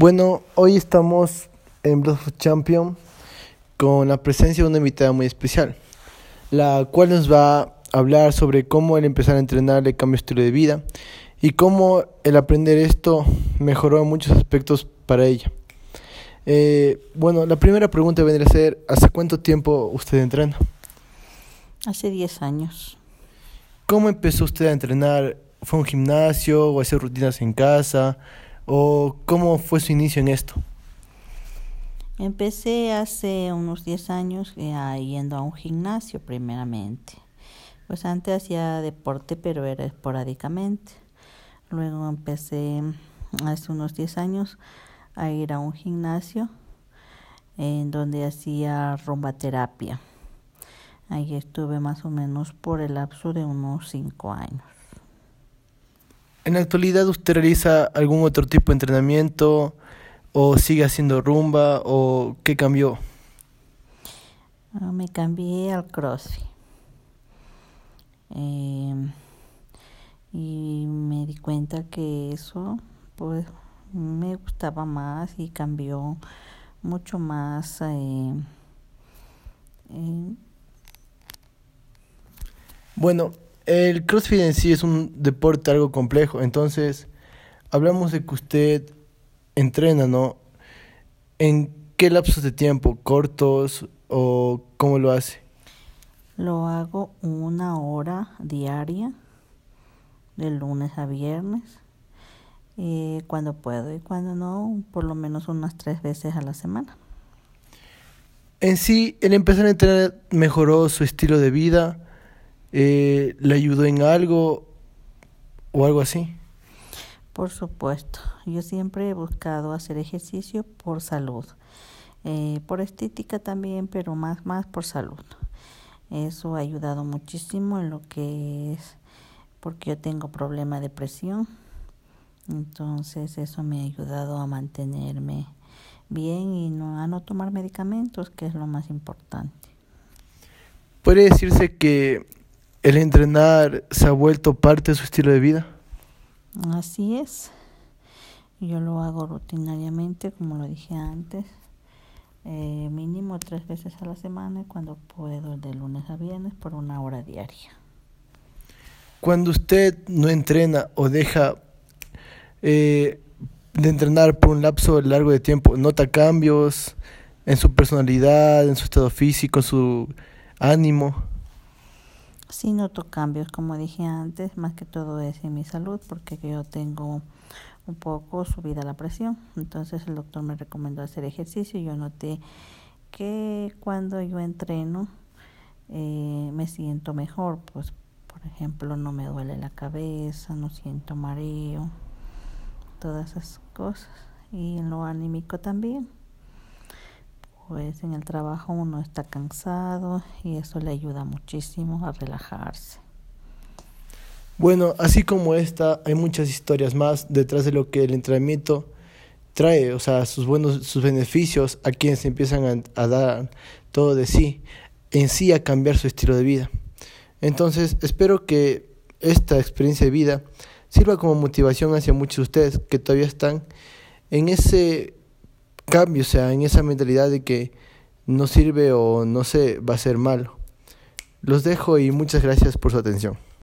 Bueno, hoy estamos en Blood Champion con la presencia de una invitada muy especial, la cual nos va a hablar sobre cómo el empezar a entrenar le cambió estilo de vida y cómo el aprender esto mejoró en muchos aspectos para ella. Eh, bueno, la primera pregunta vendría a ser, ¿hace cuánto tiempo usted entrena? Hace 10 años. ¿Cómo empezó usted a entrenar? ¿Fue a un gimnasio o hacer rutinas en casa? ¿O cómo fue su inicio en esto? Empecé hace unos 10 años eh, yendo a un gimnasio primeramente. Pues antes hacía deporte, pero era esporádicamente. Luego empecé hace unos 10 años a ir a un gimnasio en donde hacía rumbaterapia. Ahí estuve más o menos por el lapso de unos 5 años. ¿En la actualidad usted realiza algún otro tipo de entrenamiento o sigue haciendo rumba o qué cambió? Ah, me cambié al CrossFit. Eh, y me di cuenta que eso pues me gustaba más y cambió mucho más eh, eh. bueno el CrossFit en sí es un deporte algo complejo entonces hablamos de que usted entrena no en qué lapsos de tiempo cortos o cómo lo hace lo hago una hora diaria de lunes a viernes, eh, cuando puedo y cuando no, por lo menos unas tres veces a la semana. En sí, el empezar a entrenar mejoró su estilo de vida, eh, le ayudó en algo o algo así. Por supuesto, yo siempre he buscado hacer ejercicio por salud, eh, por estética también, pero más, más por salud. Eso ha ayudado muchísimo en lo que es porque yo tengo problema de presión. Entonces eso me ha ayudado a mantenerme bien y no, a no tomar medicamentos, que es lo más importante. ¿Puede decirse que el entrenar se ha vuelto parte de su estilo de vida? Así es. Yo lo hago rutinariamente, como lo dije antes, eh, mínimo tres veces a la semana cuando puedo, de lunes a viernes, por una hora diaria. Cuando usted no entrena o deja eh, de entrenar por un lapso largo de tiempo, ¿nota cambios en su personalidad, en su estado físico, en su ánimo? Sí, noto cambios, como dije antes, más que todo es en mi salud, porque yo tengo un poco subida la presión. Entonces el doctor me recomendó hacer ejercicio y yo noté que cuando yo entreno eh, me siento mejor, pues por ejemplo, no me duele la cabeza, no siento mareo, todas esas cosas. Y en lo anímico también. Pues en el trabajo uno está cansado y eso le ayuda muchísimo a relajarse. Bueno, así como esta, hay muchas historias más detrás de lo que el entrenamiento trae, o sea, sus buenos, sus beneficios a quienes empiezan a dar todo de sí, en sí a cambiar su estilo de vida. Entonces, espero que esta experiencia de vida sirva como motivación hacia muchos de ustedes que todavía están en ese cambio, o sea, en esa mentalidad de que no sirve o no sé, va a ser malo. Los dejo y muchas gracias por su atención.